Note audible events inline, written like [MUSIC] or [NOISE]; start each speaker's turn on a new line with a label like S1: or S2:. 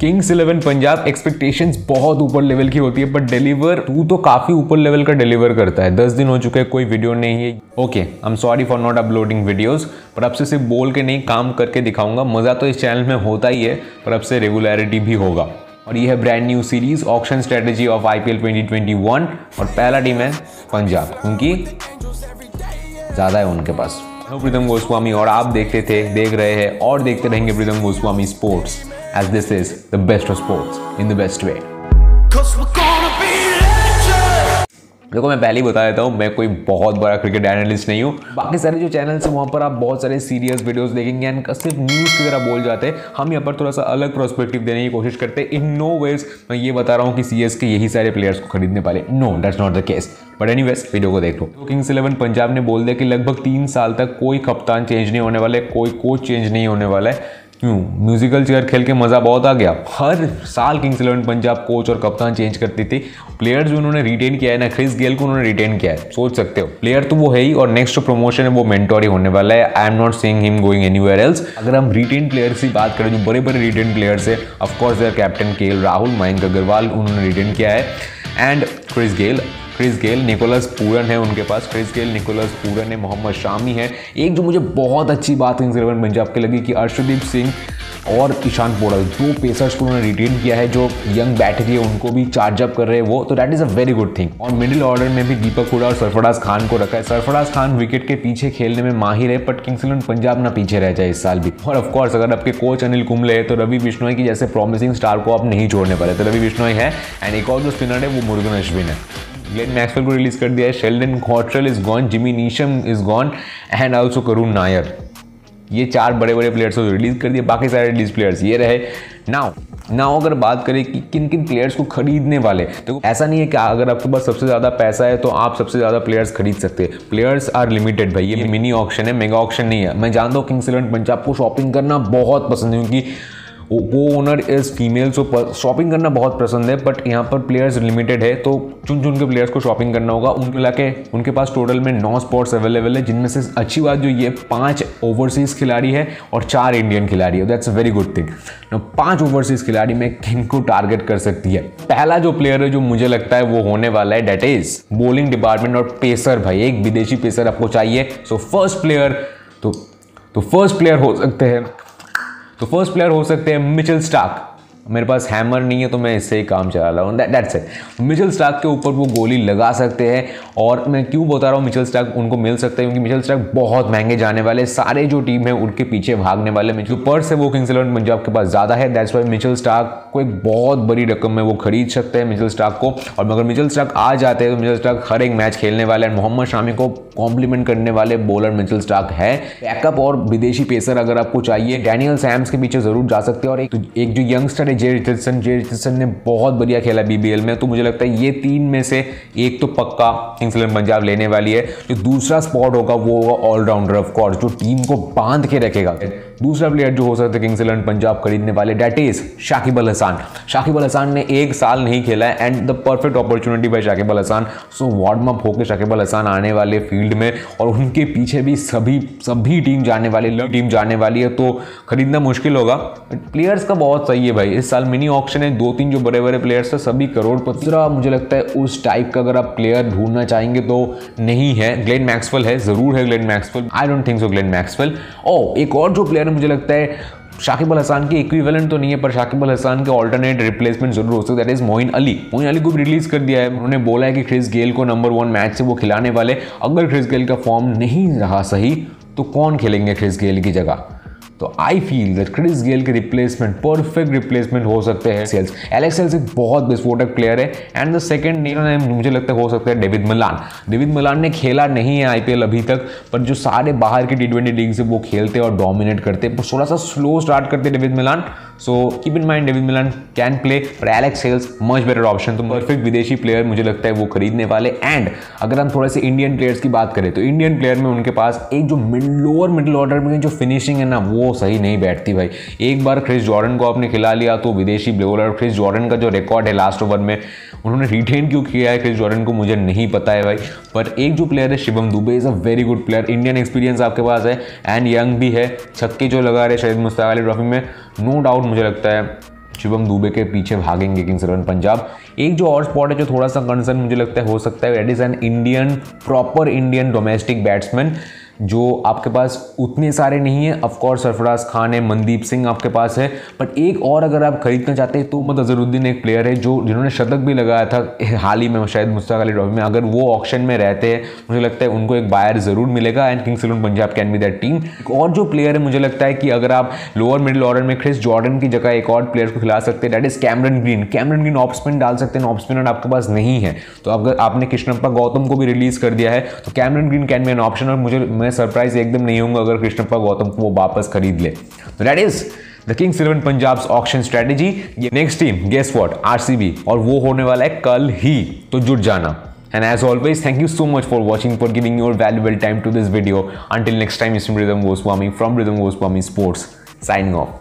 S1: Kings Eleven Punjab expectations बहुत ऊपर level की होती है बट डिलीवर तू तो काफ़ी ऊपर लेवल का डिलीवर करता है। दस दिन हो चुके हैं, कोई वीडियो नहीं है। Okay I am sorry for not uploading videos पर अब से सिर्फ़ बोल के नहीं, काम करके दिखाऊँगा। मज़ा तो इस चैनल में होता ही है, पर अब से रेगुलरिटी भी होगा। और यह है brand new series auction strategy of IPL 2021 और पहला टीम है पंजाब क्योंकि ज़्यादा है उनके पास। प्रीतम गोस्वामी, और आप देखते थे, देख रहे हैं, और देखते रहेंगे Pritam Goswami sports edge this is the best of sports in the best way देखो मैं पहले ही बता देता हूँ मैं कोई बहुत बड़ा क्रिकेट एनालिस्ट नहीं हूँ। बाकी सारे जो चैनल्स हैं वहाँ पर आप बहुत सारे सीरियस वीडियोस देखेंगे एंड सिर्फ़ न्यूज़ की तरह बोल जाते हैं। हम यहाँ पर थोड़ा सा अलग प्रोस्पेक्टिव देने की कोशिश करते हैं। इन नो वेज मैं ये बता रहा हूँ कि सी के यही सारे प्लेयर्स को खरीदने वाले no that's not the case but any video को देख लो। तो किंग्स इलेवन पंजाब ने बोल दिया कि लगभग तीन साल तक कोई कप्तान चेंज नहीं होने वाले कोई कोच चेंज नहीं होने वाला है। क्यों? म्यूजिकल चेयर खेल के मज़ा बहुत आ गया। हर साल किंग्स इलेवन पंजाब कोच और कप्तान चेंज करती थी। प्लेयर जो उन्होंने रिटेन किया है ना क्रिस गेल को उन्होंने रिटेन किया है। सोच सकते हो। प्लेयर तो वो है ही और नेक्स्ट प्रमोशन है वो मेंटोर ही होने वाला है। I am not seeing him going anywhere else अगर हम रिटेन प्लेयर्स की बात करें, जो बड़े बड़े रिटेन प्लेयर्स है of course there captain K Rahul Mayank Agarwal उन्होंने रिटेन किया है। And Chris Gayle Chris Gayle, Nicholas Pooran है उनके पास। क्रिस गेल, निकोलस पूरन है, मोहम्मद शामी है। एक जो मुझे बहुत अच्छी बात किंग्स इलेवन पंजाब की लगी कि अर्शदीप सिंह और ईशान पोडल दो पेसर्स को उन्होंने रिटेन किया है, जो यंग बैटरी है उनको भी चार्जअप कर रहे हैं वो तो that is a very good thing और मिडिल ऑर्डर में भी दीपक हुडा और सरफराज खान को रखा है। सरफराज खान विकेट के पीछे खेलने में माहिर है बट किंग्स इलेवन पंजाब ना पीछे रह जाए इस साल भी। और ऑफकोर्स अगर आपके कोच अनिल कुंबले है तो रवि बिश्नोई की जैसे प्रॉमिसिंग स्टार को आप नहीं छोड़ने पाए तो रवि बिश्नोई है एंड एक और जो स्पिनर है, वो मुर्गन अश्विन है। ग्लेन मैक्सवेल को रिलीज़ कर दिया है। Sheldon Cottrell is gone Jimmy Neesham is gone and also Karun Nair ये चार बड़े बड़े प्लेयर्स को रिलीज़ कर दिए, बाकी सारे रिलीज़ प्लेयर्स ये रहे। नाउ नाउ अगर बात करें कि किन किन प्लेयर्स को खरीदने वाले तो ऐसा नहीं है कि अगर आपके पास सबसे ज़्यादा पैसा है तो आप सबसे ज़्यादा प्लेयर्स खरीद सकते हैं। प्लेयर्स आर लिमिटेड भाई। ये मिनी ऑप्शन है मेगा ऑप्शन नहीं है। मैं जानता हूँ किंग्स इलेवन पंजाब को शॉपिंग करना बहुत पसंद है, क्योंकि वो owner is female so shopping करना बहुत पसंद है बट यहाँ पर प्लेयर्स लिमिटेड है तो चुन चुन के प्लेयर्स को शॉपिंग करना होगा। उनके मिला के उनके पास टोटल में नौ स्पॉट्स अवेलेबल है, जिनमें से अच्छी बात जो ये पाँच ओवरसीज़ खिलाड़ी है और चार इंडियन खिलाड़ी है। That's a very good thing पाँच ओवरसीज़ खिलाड़ी में किंग को टारगेट कर सकती है? पहला जो प्लेयर है, जो मुझे लगता है वो होने वाला है डेट इज़ बॉलिंग डिपार्टमेंट और पेसर भाई, एक विदेशी पेसर आपको चाहिए। सो फ़र्स्ट प्लेयर तो तो फ़र्स्ट प्लेयर हो सकते हैं। तो फ़र्स्ट प्लेयर हो सकते हैं मिचल स्टाक मेरे पास हैमर नहीं है तो मैं इससे ही काम चला रहा हूँ। दैट्स इट मिचल स्टाक के ऊपर वो गोली लगा सकते हैं और मैं क्यों बता रहा हूँ मिचल स्टाक उनको मिल सकते हैं? क्योंकि मिचल स्टाक बहुत महँगे जाने वाले सारे जो टीम है, उनके पीछे भागने वाले जो पर्स है वो किंग्स इलेवन पंजाब के पास ज़्यादा है। दैट्स वाई मिचल स्टाक को एक बहुत बड़ी रकम में वो खरीद सकते हैं मिचल स्टाक को। और मगर मिचल स्टाक आ जाते हैं तो मिचल स्टाक हर एक मैच खेलने वाले हैं। मोहम्मद शामी को कॉम्प्लीमेंट करने वाले बॉलर मिचल स्टार्क है। बैकअप और विदेशी पेसर अगर आपको चाहिए डैनियल सैम्स के पीछे ज़रूर जा सकते हैं। और एक, एक जो यंगस्टर है जे रिचर्डसन जे रिचर्डसन ने बहुत बढ़िया खेला बीबीएल में। तो मुझे लगता है ये तीन में से एक तो पक्का किंग्स इलेवन पंजाब लेने वाली है। जो दूसरा स्पॉट होगा वो होगा ऑलराउंडर ऑफकोर्स जो टीम को बाँध के रखेगा। दूसरा प्लेयर जो हो सकता है किंग्स इलेवन पंजाब खरीदने वाले डेट इज़ शाकिब अल हसान। शाकिब अल हसान ने एक साल नहीं खेला है and the perfect opportunity by Shakib Al Hasan. So warm up होकर शाकिब अल हसान आने वाले फ़ील्ड में, और उनके पीछे भी सभी सभी टीम जाने वाली टीम जाने वाली है तो खरीदना मुश्किल होगा। प्लेयर्स का बहुत सही है भाई। इस साल मिनी ऑप्शन है दो तीन जो बड़े बड़े प्लेयर्स है, सभी करोड़ पचरा मुझे लगता है उस टाइप का अगर आप प्लेयर ढूंढना चाहेंगे तो नहीं है। ग्लेन मैक्सवेल है, ज़रूर है Glenn Maxwell I don't think so Glenn Maxwell ओ एक और जो प्लेयर है मुझे लगता है शाकिब अल हसान के इक्विवेलेंट तो नहीं है, पर शाकिब अल हसान के ऑल्टरनेट रिप्लेसमेंट ज़रूर हो सकता है। That is Moeen Ali. Moin Ali को भी रिलीज़ कर दिया है। उन्होंने बोला है कि क्रिस गेल को नंबर वन मैच से वो खिलाने वाले। अगर क्रिस गेल का फॉर्म नहीं रहा सही तो कौन खेलेंगे क्रिस गेल की जगह? तो I feel that Chris Gayle के रिप्लेसमेंट परफेक्ट रिप्लेसमेंट हो सकते हैं सेल्स एलेक्स सेल्स एक बहुत विस्फोटक प्लेयर है. एंड द सेकंड मुझे लगता है हो सकता है डेविड मलान डेविड मलान ने खेला नहीं है आईपीएल अभी तक, पर जो सारे बाहर के टी ट्वेंटी लीग से वो खेलते और डोमिनेट करते थोड़ा सा स्लो स्टार्ट करते David Malan so keep in mind David Malan can play पर Alex Hales much better option तो परफेक्ट विदेशी प्लेयर मुझे लगता है वो खरीदने वाले। एंड अगर हम थोड़े से इंडियन प्लेयर्स की बात करें तो इंडियन प्लेयर में उनके पास एक जो लोअर मिडिल ऑर्डर में जो फिनिशिंग है ना, वो सही नहीं बैठती भाई। एक बार क्रिस जॉर्डन को आपने खिला लिया तो विदेशी बॉलर क्रिस जॉर्डन का जो रिकॉर्ड है लास्ट ओवर में, उन्होंने रिटेन क्यों किया है? क्रिस जॉर्डन को मुझे नहीं पता है भाई। पर एक जो प्लेयर है, Shivam Dube is a very good player Indian experience आपके पास है एंड यंग भी है, छक्के जो लगा रहे शायद मुश्ताक अली ट्रॉफी में नो डाउट मुझे लगता है शुभम दुबे के पीछे भागेंगे किंग्स इलेवन पंजाब। एक जो और स्पॉट है जो थोड़ा सा कंसर्न मुझे लगता है, हो सकता है that is an Indian proper Indian domestic batsman जो आपके पास उतने सारे नहीं है ऑफकोर्स सरफराज खान है, मनदीप सिंह आपके पास है बट एक और अगर आप खरीदना चाहते हैं तो मतलब अजहरुद्दीन एक प्लेयर है जो, जिन्होंने शतक भी लगाया था, [LAUGHS] हाल ही में शायद मुश्ताक अली ट्रॉफी में, अगर वो ऑप्शन में रहते हैं, मुझे लगता है उनको एक बायर ज़रूर मिलेगा and Kings Eleven Punjab can be that team एक और जो प्लेयर है, मुझे लगता है कि अगर आप लोअर मिडिल ऑर्डर में क्रिस जॉर्डन की जगह एक और प्लेयर को खिला सकते हैं that is Cameron Green Cameron Green off spin डाल सकते हैं ऑफ़ स्पिनर आपके पास नहीं है। तो अगर आपने कृष्णप्पा गौतम को भी रिलीज़ कर दिया है तो Cameron Green can be an option और मुझे, मैं सरप्राइज़ एकदम नहीं हूँ अगर कृष्णप्पा गौतम को वो वापस खरीद ले तो that is the Kings Eleven Punjab auction strategy next team guess what RCB और वो होने वाला है कल ही तो जुट जाना And as always, thank you so much for watching, for giving your valuable time to this video. Until next time, Mr. Rhythm Goswami from Rhythm Goswami Sports, signing off.